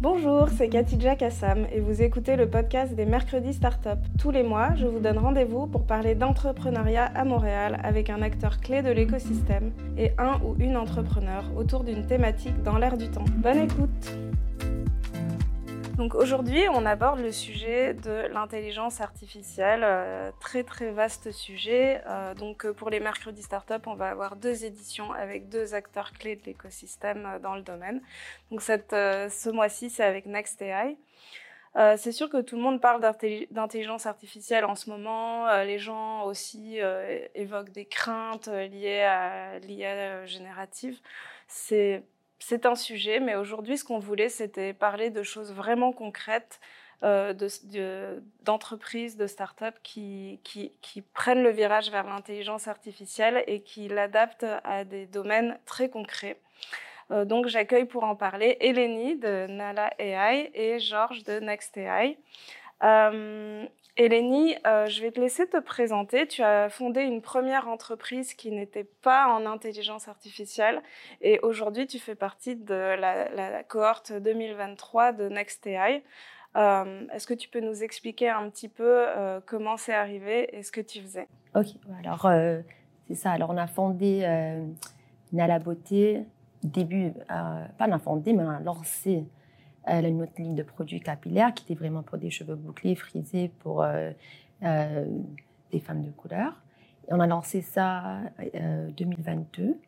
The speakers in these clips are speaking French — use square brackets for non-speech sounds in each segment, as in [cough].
Bonjour, c'est Katidja Kassam et vous écoutez le podcast des Mercredis Startup. Tous les mois, je vous donne rendez-vous pour parler d'entrepreneuriat à Montréal avec un acteur clé de l'écosystème et un ou une entrepreneur autour d'une thématique dans l'air du temps. Bonne écoute! Donc aujourd'hui, on aborde le sujet de l'intelligence artificielle, euh, très très vaste sujet. Euh, donc euh, pour les mercredis startup, on va avoir deux éditions avec deux acteurs clés de l'écosystème dans le domaine. Donc cette, ce mois-ci, c'est avec NextAI. c'est sûr que tout le monde parle d'intelligence artificielle en ce moment. les gens aussi évoquent des craintes liées à l'IA générative. C'est c'est un sujet, mais aujourd'hui, ce qu'on voulait, c'était parler de choses vraiment concrètes, euh, d'entreprises, de, start-up qui, qui, qui, prennent le virage vers l'intelligence artificielle et qui l'adaptent à des domaines très concrets. Euh, donc, j'accueille pour en parler Eleni de Nala AI et Georges de Next AI. Euh, Eleni, euh, je vais te laisser te présenter. Tu as fondé une première entreprise qui n'était pas en intelligence artificielle et aujourd'hui tu fais partie de la, cohorte 2023 de NextAI. Euh, Est-ce que tu peux nous expliquer un petit peu euh, comment c'est arrivé et ce que tu faisais? Ok, alors euh, c'est ça. Alors on a fondé Nala Beauté début, pas on a fondé, mais on a lancé elle a une autre ligne de produits capillaires qui était vraiment pour des cheveux bouclés, frisés, pour euh, euh, des femmes de couleur. Et on a lancé ça euh, 2022.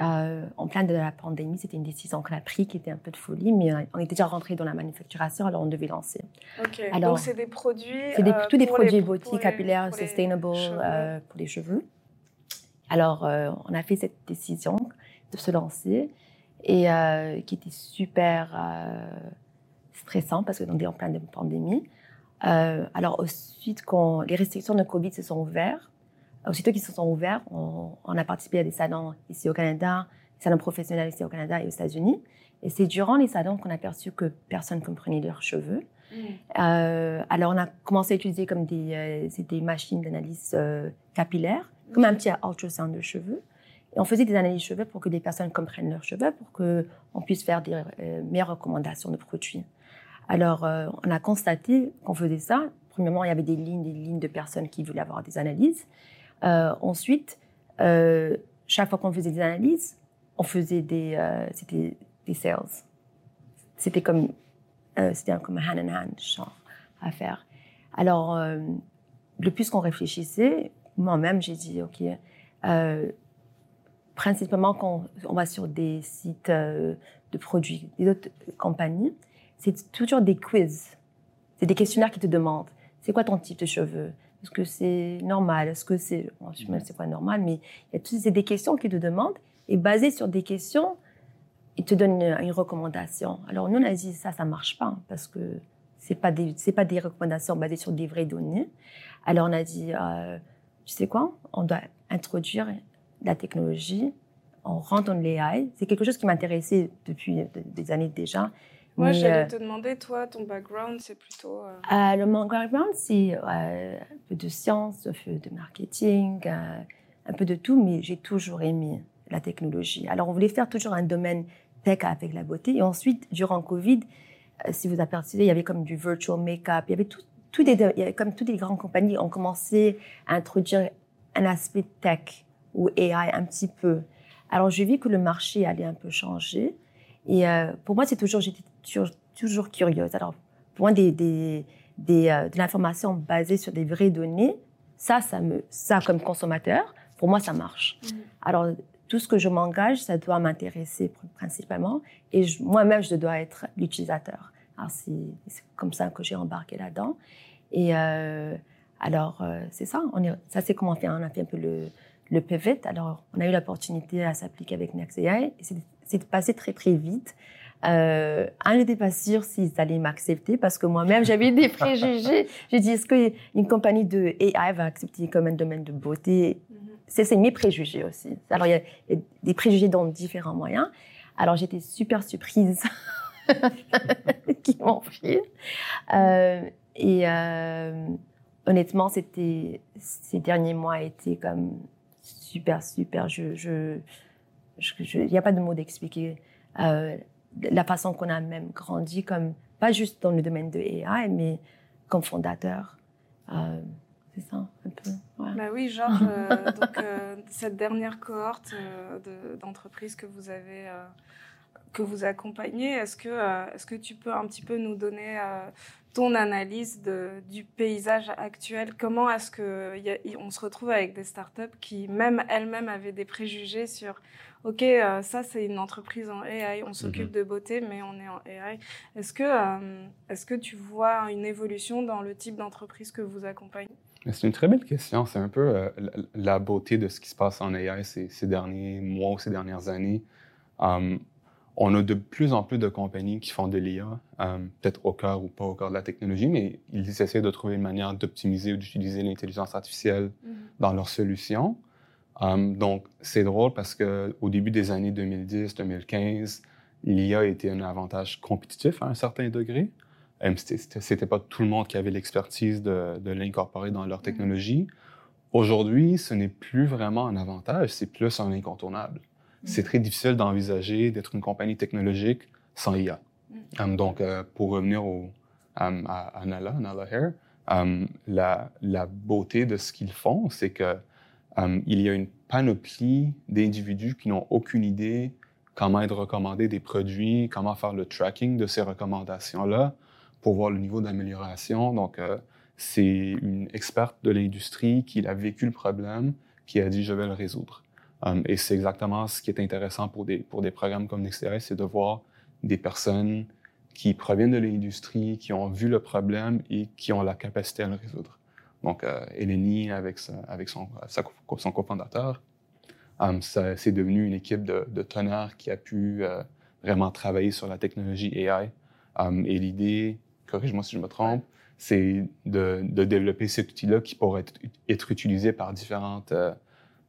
Euh, en plein de la pandémie, c'était une décision qu'on a prise qui était un peu de folie, mais on était déjà rentré dans la manufacturation, alors on devait lancer. Alors, Donc c'est des produits. C'est tous des produits beauty capillaires, sustainable pour les cheveux. Alors on a fait cette décision de se lancer et euh, qui était super euh, stressant parce que on est en pleine pandémie. Euh, alors ensuite, quand les restrictions de Covid se sont ouvertes, aussitôt qu'ils se sont ouverts, on, on, a participé à des salons ici au Canada, des salons professionnels ici au Canada et aux États-Unis. Et c'est durant les salons qu'on a perçu que personne comprenait leurs cheveux. Mm. Euh, alors on a commencé à utiliser comme des, euh, des machines d'analyse euh, capillaire, comme un petit ultrasound de cheveux. On faisait des analyses cheveux pour que les personnes comprennent leurs cheveux, pour qu'on puisse faire des euh, meilleures recommandations de produits. Alors, euh, on a constaté qu'on faisait ça. Premièrement, il y avait des lignes, des lignes de personnes qui voulaient avoir des analyses. Euh, ensuite, chaque fois qu'on faisait des analyses, on faisait des, c'était des sales. C'était comme, c'était comme hand in hand, genre, à faire. Alors, le plus qu'on réfléchissait, moi-même, j'ai dit, ok, principalement quand on va sur des sites euh, de produits, des autres compagnies, c'est toujours des quiz. C'est des questionnaires qui te demandent c'est quoi ton type de cheveux? Est-ce que c'est normal? Est-ce que c'est bon, je sais même c'est pas normal, mais il y a toutes des questions qui te demandent et basées sur des questions, ils te donnent une, recommandation. Alors nous on a dit ça ça marche pas parce que c'est pas des c'est pas des recommandations basées sur des vraies données. Alors on a dit euh, tu sais quoi? On doit introduire la technologie, on rentre dans l'AI. C'est quelque chose qui m'intéressait depuis des années déjà. Moi, j'allais euh, te demander, toi, ton background, c'est plutôt... Euh... euh le mon background, c'est euh, un peu de science, un peu de marketing, un peu de tout, mais j'ai toujours aimé la technologie. Alors, on voulait faire toujours un domaine tech avec la beauté. Et ensuite, durant Covid, si vous apercevez, il y avait comme du virtual make-up, il y avait tout, tout des, comme toutes les grandes compagnies ont commencé à introduire un aspect tech ou AI un petit peu. Alors j'ai vu que le marché allait un peu changer et euh, pour moi c'est toujours j'étais toujours, toujours, curieuse. Alors pour moi des, des, des euh, de l'information basée sur des vraies données, ça ça me ça comme consommateur pour moi ça marche. Mm-hmm. Alors tout ce que je m'engage, ça doit m'intéresser principalement et moi-même je dois être l'utilisateur. Alors c'est comme ça que j'ai embarqué là-dedans et euh, alors c'est ça. On est, ça c'est comment on fait. On a fait un peu le le pivot. Alors, on a eu l'opportunité à s'appliquer avec NextAI et c'est passé très, très vite. Euh, on n'était pas sûr s'ils allaient m'accepter parce que moi-même, j'avais des préjugés. [laughs] J'ai dit, est-ce qu'une compagnie de AI va accepter comme un domaine de beauté? Mm-hmm. C'est mes préjugés aussi. Alors, il y, a, des préjugés dans différents moyens. Alors, j'étais super surprise [laughs] qu'ils m'ont pris. Euh, et euh, honnêtement, c'était ces derniers mois étaient comme super, super. Il n'y a pas de mots d'expliquer. Euh, la façon qu'on a même grandi, comme, pas juste dans le domaine de AI, mais comme fondateur. Euh, c'est ça, un peu. Bah oui, Georges, euh, donc, cette dernière cohorte d'entreprises que vous avez que vous accompagnez. Est-ce que, euh, est-ce que tu peux un petit peu nous donner euh, ton analyse de, du paysage actuel? Comment est-ce qu'on se retrouve avec des startups qui, même elles-mêmes, avaient des préjugés sur OK, euh, ça c'est une entreprise en AI, on s'occupe mhm. de beauté, mais on est en AI. Est-ce que, est-ce que tu vois une évolution dans le type d'entreprise que vous accompagnez? C'est une très belle question. C'est un peu la beauté de ce qui se passe en AI ces, ces derniers mois ou ces dernières années on a de plus en plus de compagnies qui font de l'IA, euh, peut-être au cœur ou pas au cœur de la technologie, mais ils essaient de trouver une manière d'optimiser ou d'utiliser l'intelligence artificielle mm-hmm. dans leurs solutions. Euh, donc, c'est drôle parce que au début des années 2010-2015, l'IA était un avantage compétitif à un certain degré. Euh, C'était pas tout le monde qui avait l'expertise de, de l'incorporer dans leur mm-hmm. technologie. Aujourd'hui, ce n'est plus vraiment un avantage, c'est plus un incontournable c'est très difficile d'envisager d'être une compagnie technologique sans IA. Mm. Um, donc, euh, pour revenir au, um, à, Nala, Nala Hair, um, la, la, beauté de ce qu'ils font, c'est que il y a une panoplie d'individus qui n'ont aucune idée comment être recommandé des produits, comment faire le tracking de ces recommandations-là pour voir le niveau d'amélioration. Donc, euh, c'est une experte de l'industrie qui a vécu le problème, qui a dit je vais le résoudre. Um, et c'est exactement ce qui est intéressant pour des, pour des programmes comme NextRS, c'est de voir des personnes qui proviennent de l'industrie, qui ont vu le problème et qui ont la capacité à le résoudre. Donc, euh, Eleni, avec, son, son cofondateur, um, c'est devenu une équipe de, de tonnerre qui a pu euh, vraiment travailler sur la technologie AI. Um, et l'idée, corrige-moi si je me trompe, c'est de, développer cet outil-là qui pourrait être, être utilisé par différentes euh,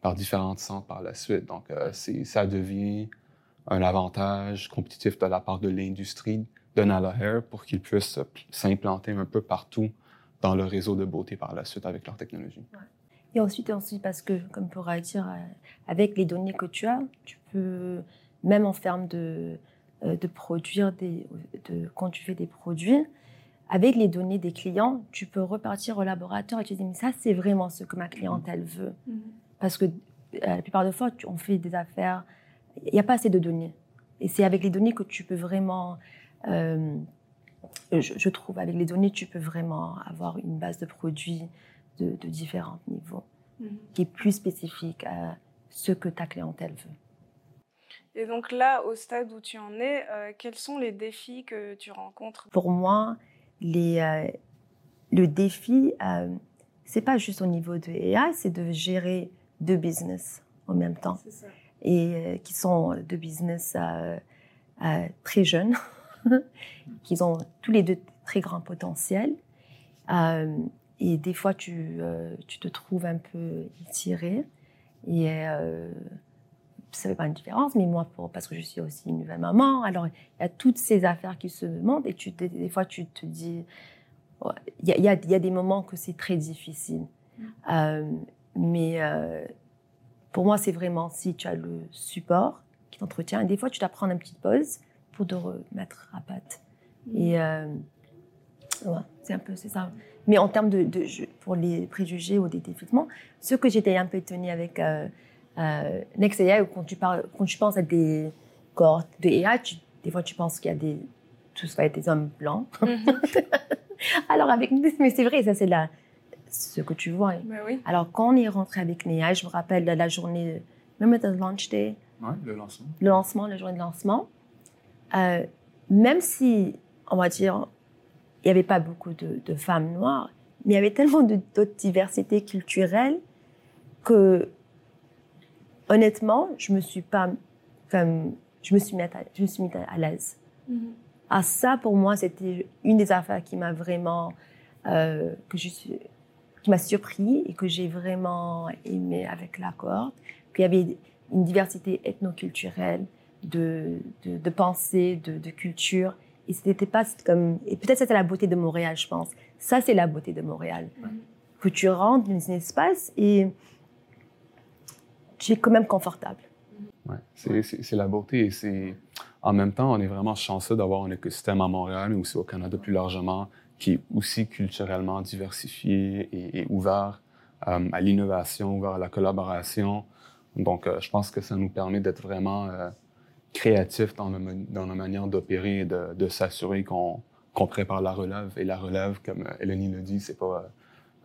par différentes centres par la suite. Donc, euh, ça devient un avantage compétitif de la part de l'industrie de Nala Hair pour qu'ils puissent s'implanter un peu partout dans le réseau de beauté par la suite avec leur technologie. Et ensuite, ensuite, parce que, comme on pourrait dire, euh, avec les données que tu as, tu peux, même en termes de, euh, de produire des, de, quand tu fais des produits, avec les données des clients, tu peux repartir au laboratoire et te dire, mais ça, c'est vraiment ce que ma clientèle veut. Mm-hmm. Parce que euh, la plupart des fois, on fait des affaires, il n'y a pas assez de données. Et c'est avec les données que tu peux vraiment, euh, je, trouve, avec les données, tu peux vraiment avoir une base de produits de, différents niveaux, mhm. qui est plus spécifique à ce que ta clientèle veut. Et donc là, au stade où tu en es, euh, quels sont les défis que tu rencontres? Pour moi, les, le défi, c'est pas juste au niveau de AI, c'est de gérer deux business en même temps. Et euh, qui sont deux business euh, euh, très jeunes, [laughs] qui ont tous les deux très grand potentiel. et des fois, tu, tu te trouves un peu tiré. Et ça fait pas une différence, mais moi, pour, parce que je suis aussi une nouvelle maman, alors il y a toutes ces affaires qui se montent et tu, des, fois tu te dis, il y, a, y, a, y, a, des moments que c'est très difficile. Mm. Mais euh, pour moi, c'est vraiment si tu as le support qui t'entretient. Et des fois, tu dois prendre une petite pause pour te remettre à patte. Mm. Et euh, ouais, c'est un peu c'est ça. Mais en termes de, de, pour les préjugés ou des défilements, ce que j'étais un peu étonnée avec euh, euh, quand tu, parles, quand tu penses à des cohortes de AI, des fois tu penses qu'il y a des, tout ça des hommes blancs. Mm-hmm. [laughs] Alors avec mais c'est vrai, ça c'est la, ce que tu vois. Ben oui. Alors, quand on est rentré avec Néa, je me rappelle de la journée, même le launch day. Ouais, le lancement. Le lancement, la journée de lancement. Euh, même si, on va dire, il n'y avait pas beaucoup de, de, femmes noires, mais il y avait tellement d'autres diversités culturelles que, honnêtement, je me suis pas, comme, je me suis mis à, je me suis mis à, l'aise. Mm -hmm. À ça, pour moi, c'était une des affaires qui m'a vraiment, euh, que je suis, m'a surpris et que j'ai vraiment aimé avec la cohorte, qu'il y avait une diversité ethnoculturelle de, de, de pensée, de, de, culture. Et c'était pas comme, et peut-être c'était la beauté de Montréal, je pense. Ça, c'est la beauté de Montréal. Que tu rentres dans un espace et tu es quand même confortable. Ouais, c'est la beauté et c'est, En même temps, on est vraiment chanceux d'avoir un écosystème à Montréal, mais aussi au Canada plus largement, qui est aussi culturellement diversifié et, ouvert euh, à l'innovation, ouvert à la collaboration. Donc, euh, je pense que ça nous permet d'être vraiment euh, créatifs dans, dans la manière d'opérer et de, de s'assurer qu'on prépare la relève. Et la relève, comme Eleni le dit, c'est pas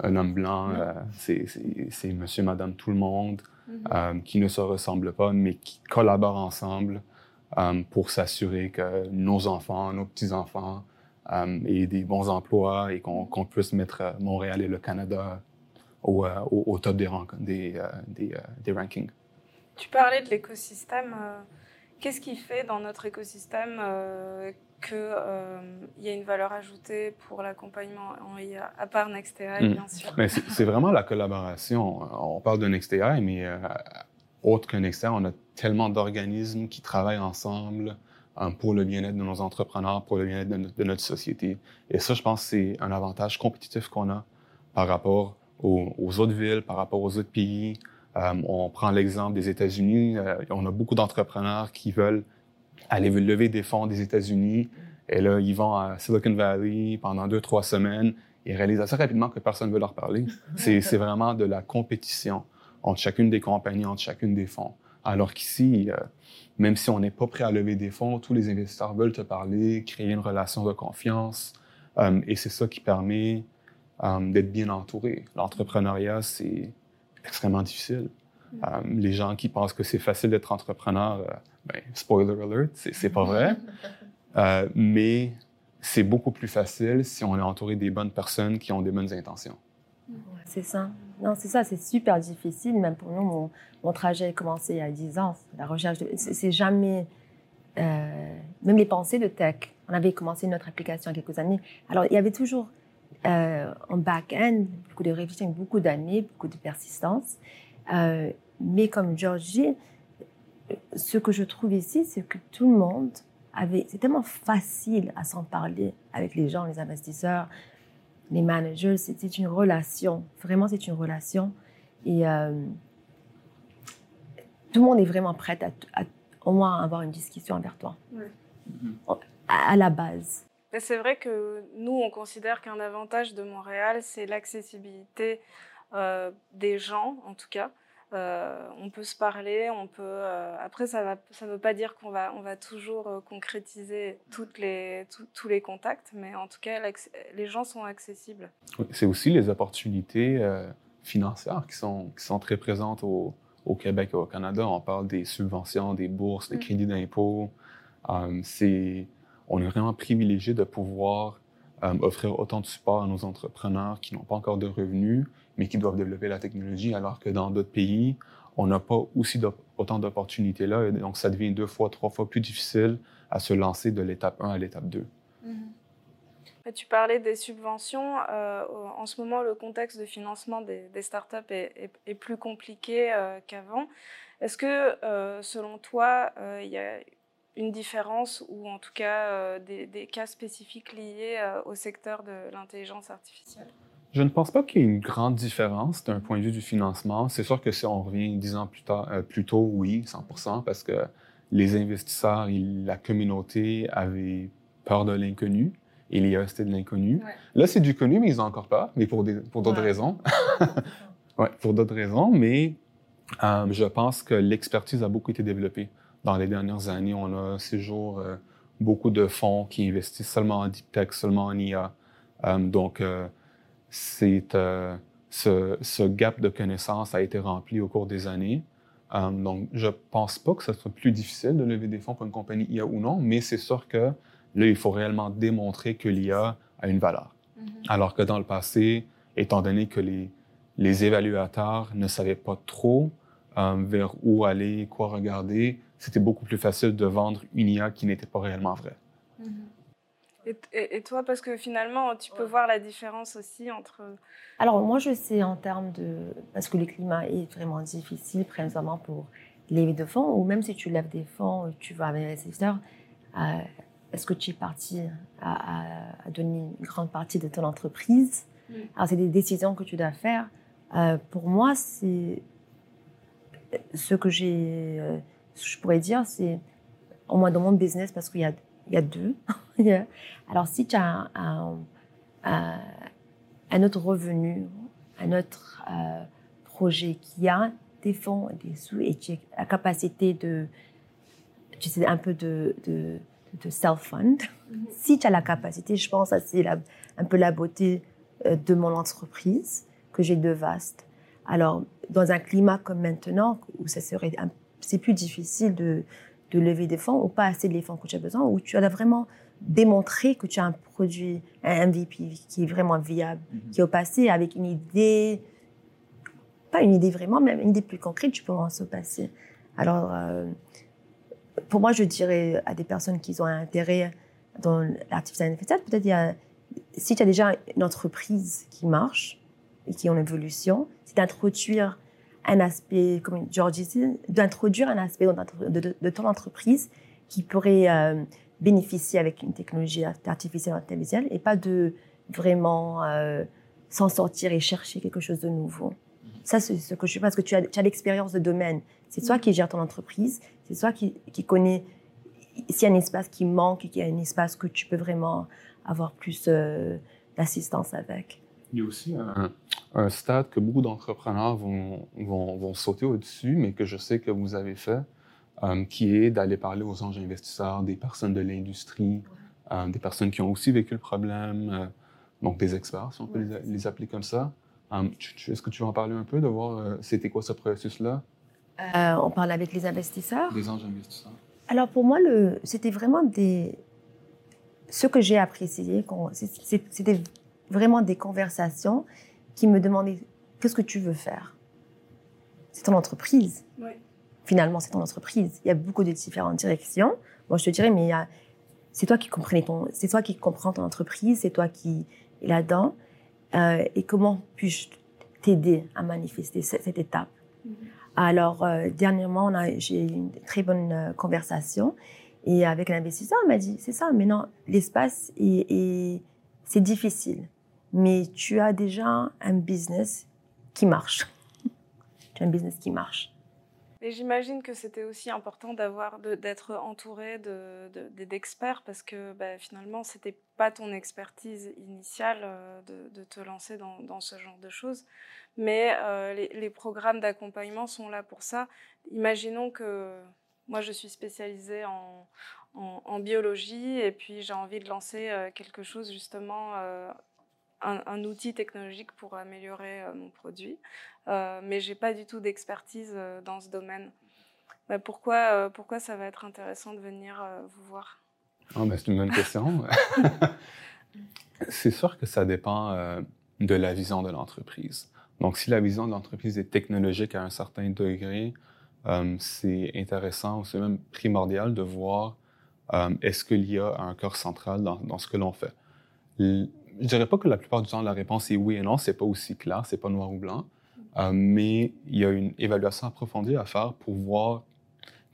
un homme blanc, c'est monsieur, madame, tout le monde, mm-hmm. qui ne se ressemblent pas, mais qui collaborent ensemble pour s'assurer que nos enfants, nos petits-enfants aient des bons emplois et qu'on puisse mettre Montréal et le Canada au, au, top des, des, des, des rankings. Tu parlais de l'écosystème. Euh, qu'est-ce qui fait dans notre écosystème euh, qu'il euh, y a une valeur ajoutée pour l'accompagnement en IA, à part NextAI, hmm. bien sûr? C'est vraiment la collaboration. On parle de NextAI, mais autre que NextAI, on a tellement d'organismes qui travaillent ensemble pour le bien-être de nos entrepreneurs, pour le bien-être de, notre société. Et ça, je pense, c'est un avantage compétitif qu'on a par rapport aux, aux, autres villes, par rapport aux autres pays, euh, on prend l'exemple des États-Unis. Euh, on a beaucoup d'entrepreneurs qui veulent aller lever des fonds des États-Unis. Et là, ils vont à Silicon Valley pendant deux, trois semaines. Ils réalisent assez rapidement que personne ne veut leur parler. C'est vraiment de la compétition entre chacune des compagnies, entre chacune des fonds. Alors qu'ici, euh, même si on n'est pas prêt à lever des fonds, tous les investisseurs veulent te parler, créer une relation de confiance. et c'est ça qui permet d'être bien entouré. L'entrepreneuriat, c'est extrêmement difficile. Mm. Euh, les gens qui pensent que c'est facile d'être entrepreneur, euh, ben, spoiler alert, c'est pas vrai. [laughs] Euh, mais c'est beaucoup plus facile si on est entouré des bonnes personnes qui ont des bonnes intentions. C'est ça. Non, c'est ça, c'est super difficile. Même pour nous, mon, trajet a commencé il y a 10 ans. La recherche, c'est jamais. même les pensées de tech. On avait commencé notre application il y a quelques années. Alors, il y avait toujours euh, en back-end, beaucoup de réflexion, beaucoup d'années, beaucoup de persistance. Euh, mais comme Georgie, ce que je trouve ici, c'est que tout le monde avait, c'est tellement facile à s'en parler avec les gens, les investisseurs, les managers. C'est une relation, vraiment, c'est une relation. Et euh, tout le monde est vraiment prêt à, au moins avoir une discussion avec toi. à la base. C'est vrai que nous, on considère qu'un avantage de Montréal, c'est l'accessibilité euh, des gens, en tout cas. Euh, on peut se parler, on peut. Euh, après, ça ne ça veut pas dire qu'on va, on va toujours concrétiser toutes les, tous les contacts, mais en tout cas, les gens sont accessibles. C'est aussi les opportunités financières qui sont, qui sont très présentes au, au, Québec et au Canada. On parle des subventions, des bourses, des mm. crédits d'impôt. c'est on est vraiment privilégié de pouvoir euh, offrir autant de support à nos entrepreneurs qui n'ont pas encore de revenus, mais qui doivent développer la technologie, alors que dans d'autres pays, on n'a pas aussi autant d'opportunités-là. Et donc, ça devient deux fois, trois fois plus difficile à se lancer de l'étape 1 à l'étape 2. Mm-hmm. Tu parlais des subventions. Euh, en ce moment, le contexte de financement des, startups est, plus compliqué euh, qu'avant. Est-ce que, selon toi, il y a une différence ou en tout cas euh, des, cas spécifiques liés euh, au secteur de l'intelligence artificielle? Je ne pense pas qu'il y ait une grande différence d'un point de vue du financement. C'est sûr que si on revient dix ans plus, tard, euh, plus tôt, oui, 100% parce que les investisseurs et la communauté avaient peur de l'inconnu. Et l'IA, c'était de l'inconnu. Là, c'est du connu, mais ils n'ont encore pas, mais pour, pour d'autres raisons. [laughs] [laughs] ouais, pour d'autres raisons, mais je pense que l'expertise a beaucoup été développée dans les dernières années, on a ces jours euh, beaucoup de fonds qui investissent seulement en deep tech, seulement en IA. Euh, donc, euh, ce, ce, gap de connaissances a été rempli au cours des années. donc, je pense pas que ce soit plus difficile de lever des fonds pour une compagnie IA ou non, mais c'est sûr que là, il faut réellement démontrer que l'IA a une valeur. Mm-hmm. Alors que dans le passé, étant donné que les, les évaluateurs ne savaient pas trop vers où aller, quoi regarder, c'était beaucoup plus facile de vendre une IA qui n'était pas réellement vraie. Mm-hmm. Et, toi, parce que finalement, tu peux voir la différence aussi entre... Alors, moi, je sais en termes de... Parce que le climat est vraiment difficile, précisément pour lever de fonds, ou même si tu lèves des fonds, tu vas avec l'investisseur, euh, est-ce que tu es parti à, donner une grande partie de ton entreprise? Alors, c'est des décisions que tu dois faire. Euh, pour moi, c'est ce que j'ai... Euh, ce que je pourrais dire, c'est au moins dans mon business, parce qu'il y a, il y a deux. [laughs] Alors, si tu as un, un, autre revenu, un autre euh, projet qui a des fonds, des sous et qui a la capacité de, tu sais, un peu de, de, de self-fund, mm-hmm. si tu as la capacité, je pense que c'est un peu la beauté euh, de mon entreprise que j'ai de vaste. Alors, dans un climat comme maintenant, où ça serait, c'est plus difficile de, de lever des fonds ou pas assez de fonds que tu as besoin, où tu as vraiment démontré que tu as un produit, un MVP qui est vraiment viable, mm-hmm. qui est au passé avec une idée, pas une idée vraiment, mais une idée plus concrète, tu peux en se passer. Alors, euh, pour moi, je dirais à des personnes qui ont un intérêt dans l'artificial intelligence, peut-être il y a, si tu as déjà une entreprise qui marche et qui est en évolution, c'est d'introduire un aspect, comme George disait, d'introduire un aspect de, ton entreprise qui pourrait euh, bénéficier avec une technologie artificielle intelligente et pas de vraiment euh, s'en sortir et chercher quelque chose de nouveau. Ça, c'est ce que je fais parce que tu as, tu as l'expérience de domaine. C'est toi qui gère ton entreprise, c'est toi qui, qui connais s'il y a un espace qui manque et qu'il y a un espace que tu peux vraiment avoir plus euh, d'assistance avec. Il y a aussi un, stade que beaucoup d'entrepreneurs vont, vont, vont, sauter au-dessus, mais que je sais que vous avez fait, euh, qui est d'aller parler aux anges investisseurs, des personnes de l'industrie, euh, des personnes qui ont aussi vécu le problème, donc des experts, si on peut les, les, appeler comme ça. Est-ce que tu veux en parler un peu, de voir c'était quoi ce processus-là? on parle avec les investisseurs. Des anges investisseurs. Alors pour moi, c'était vraiment des... Ce que j'ai apprécié, c'était vraiment des conversations qui me demandaient qu'est-ce que tu veux faire? C'est ton entreprise. Finalement, c'est ton entreprise. Il y a beaucoup de différentes directions. Moi, je te dirais, mais c'est toi qui comprenais ton, c'est toi qui comprends ton entreprise, c'est toi qui es là-dedans. Euh, et comment puis-je t'aider à manifester cette, étape? Mm-hmm. Alors, euh, dernièrement, j'ai eu une très bonne euh, conversation et avec l'investisseur, il m'a dit, c'est ça, mais non, l'espace, c'est difficile. Mais tu as déjà un business qui marche. tu as un business qui marche. Et j'imagine que c'était aussi important d'avoir, d'être entouré d'experts de, parce que bah, finalement, c'était pas ton expertise initiale euh, de, te lancer dans, dans, ce genre de choses. Mais euh, les, programmes d'accompagnement sont là pour ça. Imaginons que moi, je suis spécialisée en, en, biologie et puis j'ai envie de lancer euh, quelque chose justement un, outil technologique pour améliorer euh, mon produit, euh, mais j'ai pas du tout d'expertise euh, dans ce domaine. Bah, pourquoi, pourquoi ça va être intéressant de venir vous voir? Oh, C'est une bonne question. [laughs] c'est sûr que ça dépend de la vision de l'entreprise. Donc, si la vision de l'entreprise est technologique à un certain degré, c'est intéressant, c'est même primordial de voir est-ce qu'il y a un corps central dans, dans ce que l'on fait je dirais pas que la plupart du temps, la réponse est oui et non. C'est pas aussi clair, c'est pas noir ou blanc. Euh, mais il y a une évaluation approfondie à faire pour voir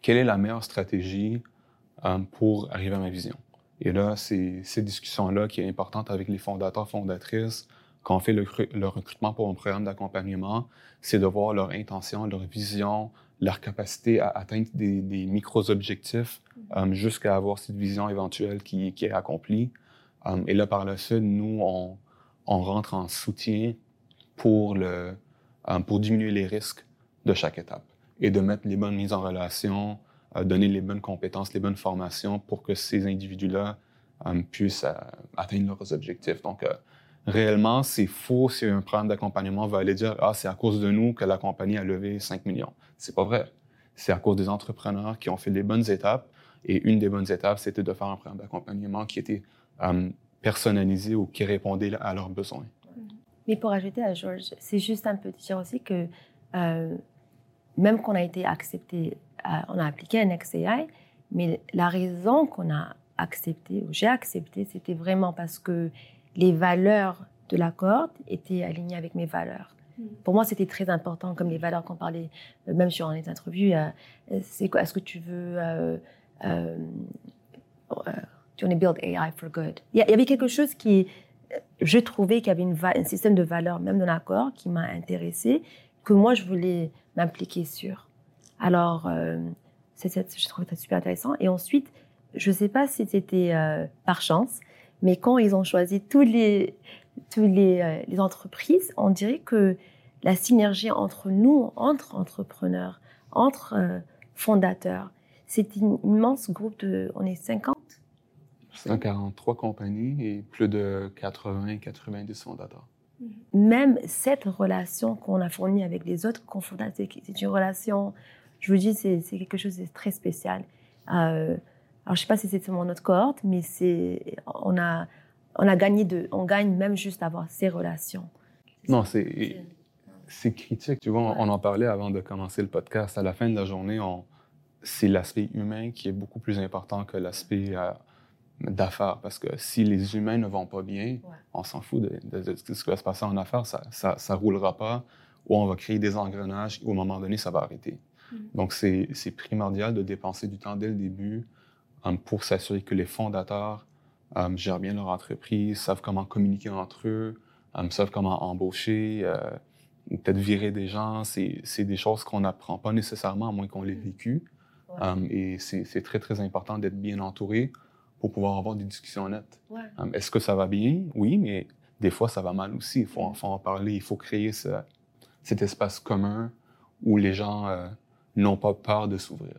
quelle est la meilleure stratégie euh, pour arriver à ma vision. Et là, c'est ces discussions-là qui est importante avec les fondateurs, fondatrices, quand on fait le, recrutement pour un programme d'accompagnement, c'est de voir leur intention, leur vision, leur capacité à atteindre des, micro-objectifs euh, jusqu'à avoir cette vision éventuelle qui est accomplie. Um, et là, par la suite, nous, on, rentre en soutien pour, le, um, pour diminuer les risques de chaque étape et de mettre les bonnes mises en relation, euh, donner les bonnes compétences, les bonnes formations pour que ces individus-là um, puissent euh, atteindre leurs objectifs. Donc, euh, réellement, c'est faux si un programme d'accompagnement va aller dire Ah, c'est à cause de nous que la compagnie a levé 5 millions. C'est pas vrai. C'est à cause des entrepreneurs qui ont fait les bonnes étapes. Et une des bonnes étapes, c'était de faire un programme d'accompagnement qui était euh, personnalisés ou qui répondaient à leurs besoins. Mais pour ajouter à Georges, c'est juste un peu dire aussi que euh, même qu'on a été accepté, euh, on a appliqué un XAI, mais la raison qu'on a accepté, ou j'ai accepté, c'était vraiment parce que les valeurs de l'accord étaient alignées avec mes valeurs. Mm. Pour moi, c'était très important, comme les valeurs qu'on parlait, même sur les interviews. c'est quoi Est-ce que tu veux tu on build AI for good. Il y avait quelque chose qui, je trouvais qu'il y avait une un système de valeurs, même dans l'accord, qui m'a intéressé, que moi je voulais m'impliquer sur. Alors, euh, je trouve ça super intéressant. Et ensuite, je ne sais pas si c'était euh, par chance, mais quand ils ont choisi tous les, tous les, euh, les, entreprises, on dirait que la synergie entre nous, entre entrepreneurs, entre euh, fondateurs, c'est un immense groupe de, on est 50 143 compagnies et plus de 80-90 fondateurs. Même cette relation qu'on a fournie avec les autres cofondateurs, c'est une relation, je vous dis, c'est quelque chose de très spécial. Euh, alors, je sais pas si c'est mon autre cohorte, mais on a, on a gagné de, on gagne même juste d'avoir ces relations. Non, c'est, c'est critique. Tu vois, on, en parlait avant de commencer le podcast. À la fin de la journée, on, c'est l'aspect humain qui est beaucoup plus important que l'aspect euh, d'affaires. Parce que si les humains ne vont pas bien, on s'en fout de, ce qui va se passer en affaires. Ça, ça, roulera pas ou on va créer des engrenages et au moment donné, ça va arrêter. Mm. Donc, c'est, primordial de dépenser du temps dès le début um, pour s'assurer que les fondateurs um, gèrent bien leur entreprise, savent comment communiquer entre eux, um, savent comment embaucher, euh, peut-être virer des gens. C'est, des choses qu'on n'apprend pas nécessairement à moins qu'on l'ait mm. vécu. et c'est, c'est très, très important d'être bien entouré pour pouvoir avoir des discussions honnêtes. Um, est-ce que ça va bien? Oui, mais des fois, ça va mal aussi. Il faut, en parler. Il faut créer cet espace commun où les gens euh, n'ont pas peur de s'ouvrir.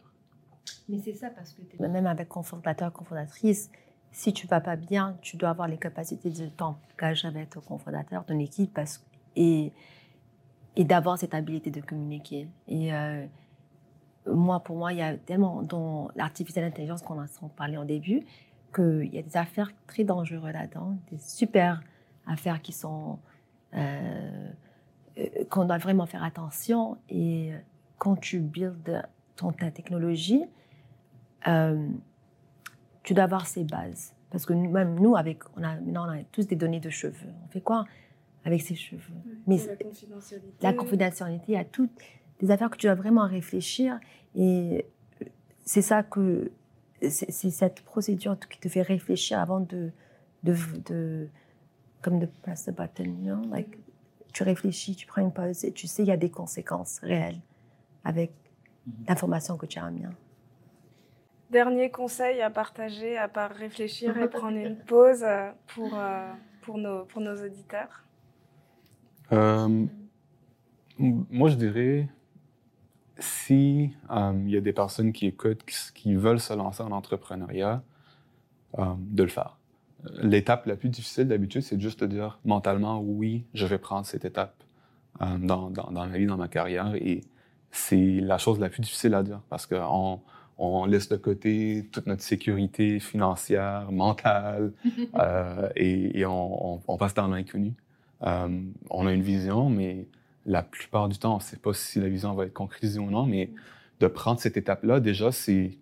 Mais c'est ça parce que même avec confondateur, confondatrice, si tu vas pas bien, tu dois avoir les capacités de t'engager avec ton confondateur, ton équipe, parce, et, et d'avoir cette habilité de communiquer. Et euh, moi, pour moi, il y a tellement dans l'artificielle intelligence qu'on a parlé en début, qu'il y a des affaires très dangereuses là-dedans, des super affaires qui sont euh, euh, qu'on doit vraiment faire attention. Et quand tu builds ton, ta technologie, euh, tu dois avoir ces bases. Parce que même nous, avec, on a, maintenant, on a tous des données de cheveux. On fait quoi avec ces cheveux? Mais la confidentialité. La confidentialité, il y a toutes des affaires que tu dois vraiment réfléchir. Et c'est ça que c'est cette procédure qui te fait réfléchir avant de, de, de comme de press the button, like, tu réfléchis, tu prends une pause et tu sais il y a des conséquences réelles avec mhm. l'information que tu as amenée. Dernier conseil à partager, à part réfléchir et prendre une [laughs] pause euh, pour, euh, pour, nos, pour nos auditeurs euh, Moi, je dirais si euh, il y a des personnes qui écoutent, qui, veulent se lancer en entrepreneuriat, euh, de le faire. L'étape la plus difficile d'habitude, c'est juste de dire mentalement oui, je vais prendre cette étape euh, dans, dans, dans, ma vie, dans ma carrière. Et c'est la chose la plus difficile à dire parce qu'on on laisse de côté toute notre sécurité financière, mentale, [laughs] euh, et, et on, on, on, passe dans l'inconnu. On a une vision, mais la plupart du temps, on ne sait pas si la vision va être concrétisée ou non, mais de prendre cette étape-là, déjà, c'est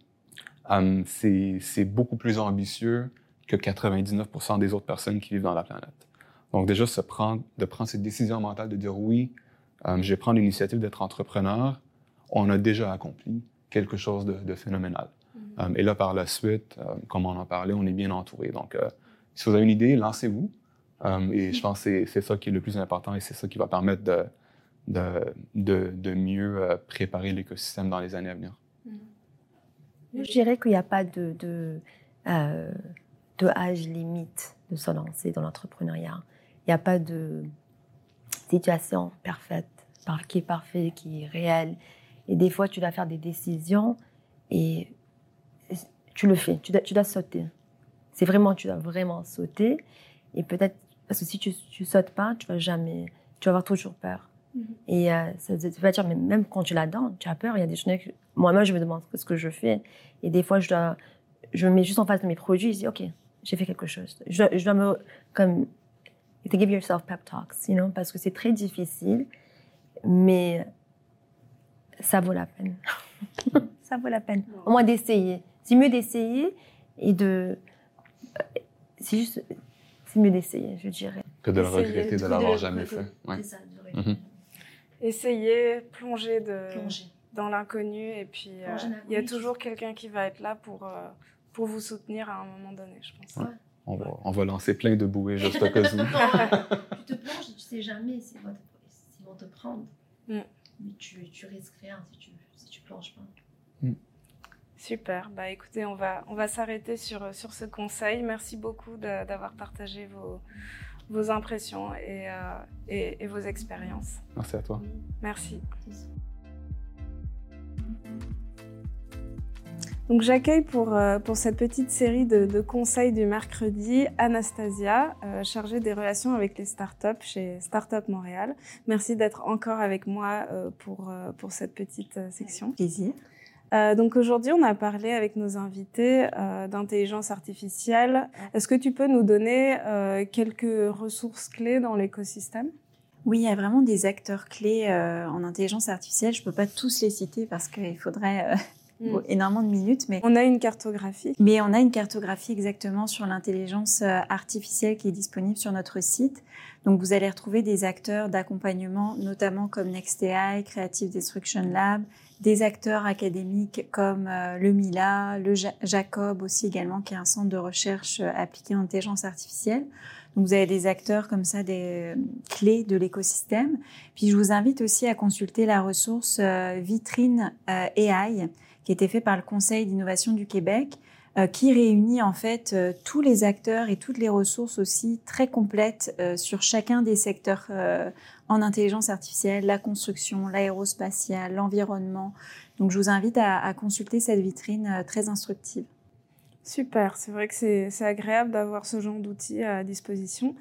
um, c'est beaucoup plus ambitieux que 99% des autres personnes qui vivent dans la planète. Donc déjà, se prendre, de prendre cette décision mentale de dire oui, um, je vais prendre l'initiative d'être entrepreneur, on a déjà accompli quelque chose de, de phénoménal. Mm-hmm. Um, et là, par la suite, comme on en parlait, on est bien entouré. Donc, euh, si vous avez une idée, lancez-vous. et je pense que c'est ça qui est le plus important et c'est ça qui va permettre de, de, de, de mieux euh, préparer l'écosystème dans les années à venir. Je dirais qu'il n'y a pas de, de, euh, de, âge limite de se lancer dans l'entrepreneuriat. Il n'y a pas de situation parfaite, qui est parfaite, qui est réelle. Et des fois, tu dois faire des décisions et tu le fais, tu dois, tu dois sauter. C'est vraiment, tu dois vraiment sauter. Et peut-être, parce que si tu ne sautes pas, tu vas jamais, tu vas avoir toujours peur. Mhm. Et euh, ça veut dire, mais même quand tu l'as-dedans, tu as peur. Il y a des choses que moi-même, je me demande ce que je fais. Et des fois, je, dois, je me mets juste en face de mes produits. Je dis, OK, j'ai fait quelque chose. Je dois, je dois me. Comme. To give yourself pep talks, you know, parce que c'est très difficile, mais ça vaut la peine. [laughs] ça vaut la peine. Au moins d'essayer. C'est mieux d'essayer et de. C'est juste. C'est mieux d'essayer, je dirais. Que de le regretter de l'avoir jamais fait. Ouais. C'est ça, essayer, plonger, de, dans l'inconnu. Et puis, euh, il y a toujours quelqu'un qui va être là pour, euh, pour vous soutenir à un moment donné, je pense. On, va, on va lancer plein de bouées juste au cas où. tu te plonges et tu sais jamais s'ils vont, vont, te prendre. Mm. Mais tu, tu risques rien si tu, si tu plonges pas. Mm. Super. Bah écoutez, on va, on va s'arrêter sur, sur ce conseil. Merci beaucoup d'avoir partagé vos, vos impressions et, euh, et, et, vos expériences. Merci à toi. Merci. Donc j'accueille pour, euh, pour cette petite série de, de, conseils du mercredi Anastasia, euh, chargée des relations avec les startups chez Startup Montréal. Merci d'être encore avec moi euh, pour, pour cette petite section. Plaisir. Euh, donc aujourd'hui, on a parlé avec nos invités euh, d'intelligence artificielle. Est-ce que tu peux nous donner euh, quelques ressources clés dans l'écosystème? Oui, il y a vraiment des acteurs clés en intelligence artificielle. Je peux pas tous les citer parce qu'il faudrait mm. énormément de minutes. Mais on a une cartographie. Mais on a une cartographie exactement sur l'intelligence artificielle qui est disponible sur notre site. Donc vous allez retrouver des acteurs d'accompagnement, notamment comme NextAI, Creative Destruction Lab, des acteurs académiques comme euh, le Mila, le ja Jacob aussi également, qui est un centre de recherche euh, appliqué en intelligence artificielle. Donc vous avez des acteurs comme ça, des euh, clés de l'écosystème. Puis je vous invite aussi à consulter la ressource euh, Vitrine euh, AI, qui été fait par le Conseil d'innovation du Québec, qui réunit en fait tous les acteurs et toutes les ressources aussi très complètes sur chacun des secteurs en intelligence artificielle, la construction, l'aérospatiale, l'environnement. Donc je vous invite à, consulter cette vitrine euh, très instructive. Super, c'est vrai que c'est agréable d'avoir ce genre d'outils à disposition.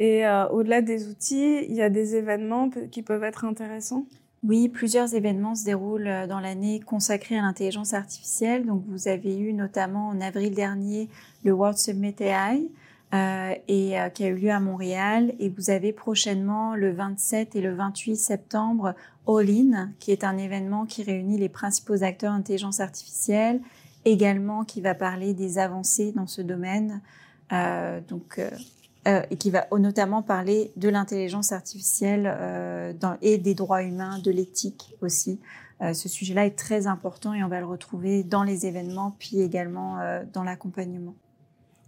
Et euh, au-delà des outils, il y a des événements qui peuvent être intéressants? Oui, plusieurs événements se déroulent euh, dans l'année consacrés à l'intelligence artificielle. Donc, vous avez eu notamment en avril dernier le World Summit AI, euh, et euh, qui a eu lieu à Montréal. Et vous avez prochainement le 27 et le 28 septembre All In, qui est un événement qui réunit les principaux acteurs d'intelligence artificielle, également qui va parler des avancées dans ce domaine, euh, donc euh, et qui va notamment parler de l'intelligence artificielle dans, et des droits humains, de l'éthique aussi. ce sujet-là est très important et on va le retrouver dans les événements, puis également dans l'accompagnement.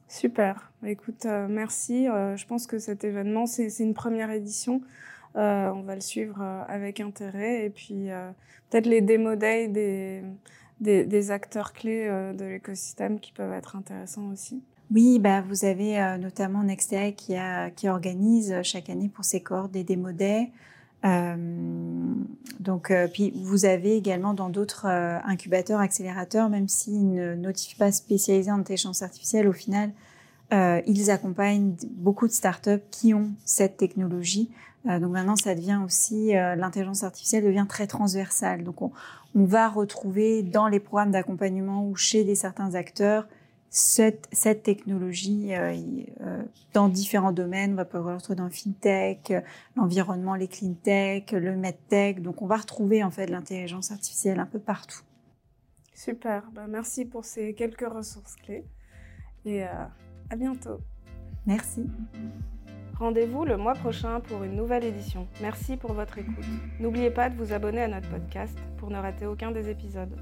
Super. Écoute, euh, merci. Euh, je pense que cet événement, c'est une première édition. Euh, on va le suivre euh, avec intérêt. Et puis, euh, peut-être les démo day des, des, des acteurs clés de l'écosystème qui peuvent être intéressants aussi. Oui, bah, vous avez notamment NextAI qui, a, qui organise chaque année pour ses cohortes des démo day. donc, puis vous avez également dans d'autres incubateurs, accélérateurs, même s'ils ne notifient pas spécialisés en intelligence artificielle, au final, euh, ils accompagnent beaucoup de startups qui ont cette technologie. Euh, donc maintenant, ça devient aussi euh, l'intelligence artificielle devient très transversale. Donc on, on, va retrouver dans les programmes d'accompagnement ou chez des certains acteurs cette, cette technologie euh, euh, dans différents domaines. On va pouvoir retrouver dans le fintech, l'environnement, les clean tech, le medtech. Donc on va retrouver en fait l'intelligence artificielle un peu partout. Super. Ben, merci pour ces quelques ressources clés et à bientôt. Merci. Rendez-vous le mois prochain pour une nouvelle édition. Merci pour votre écoute. N'oubliez pas de vous abonner à notre podcast pour ne rater aucun des épisodes.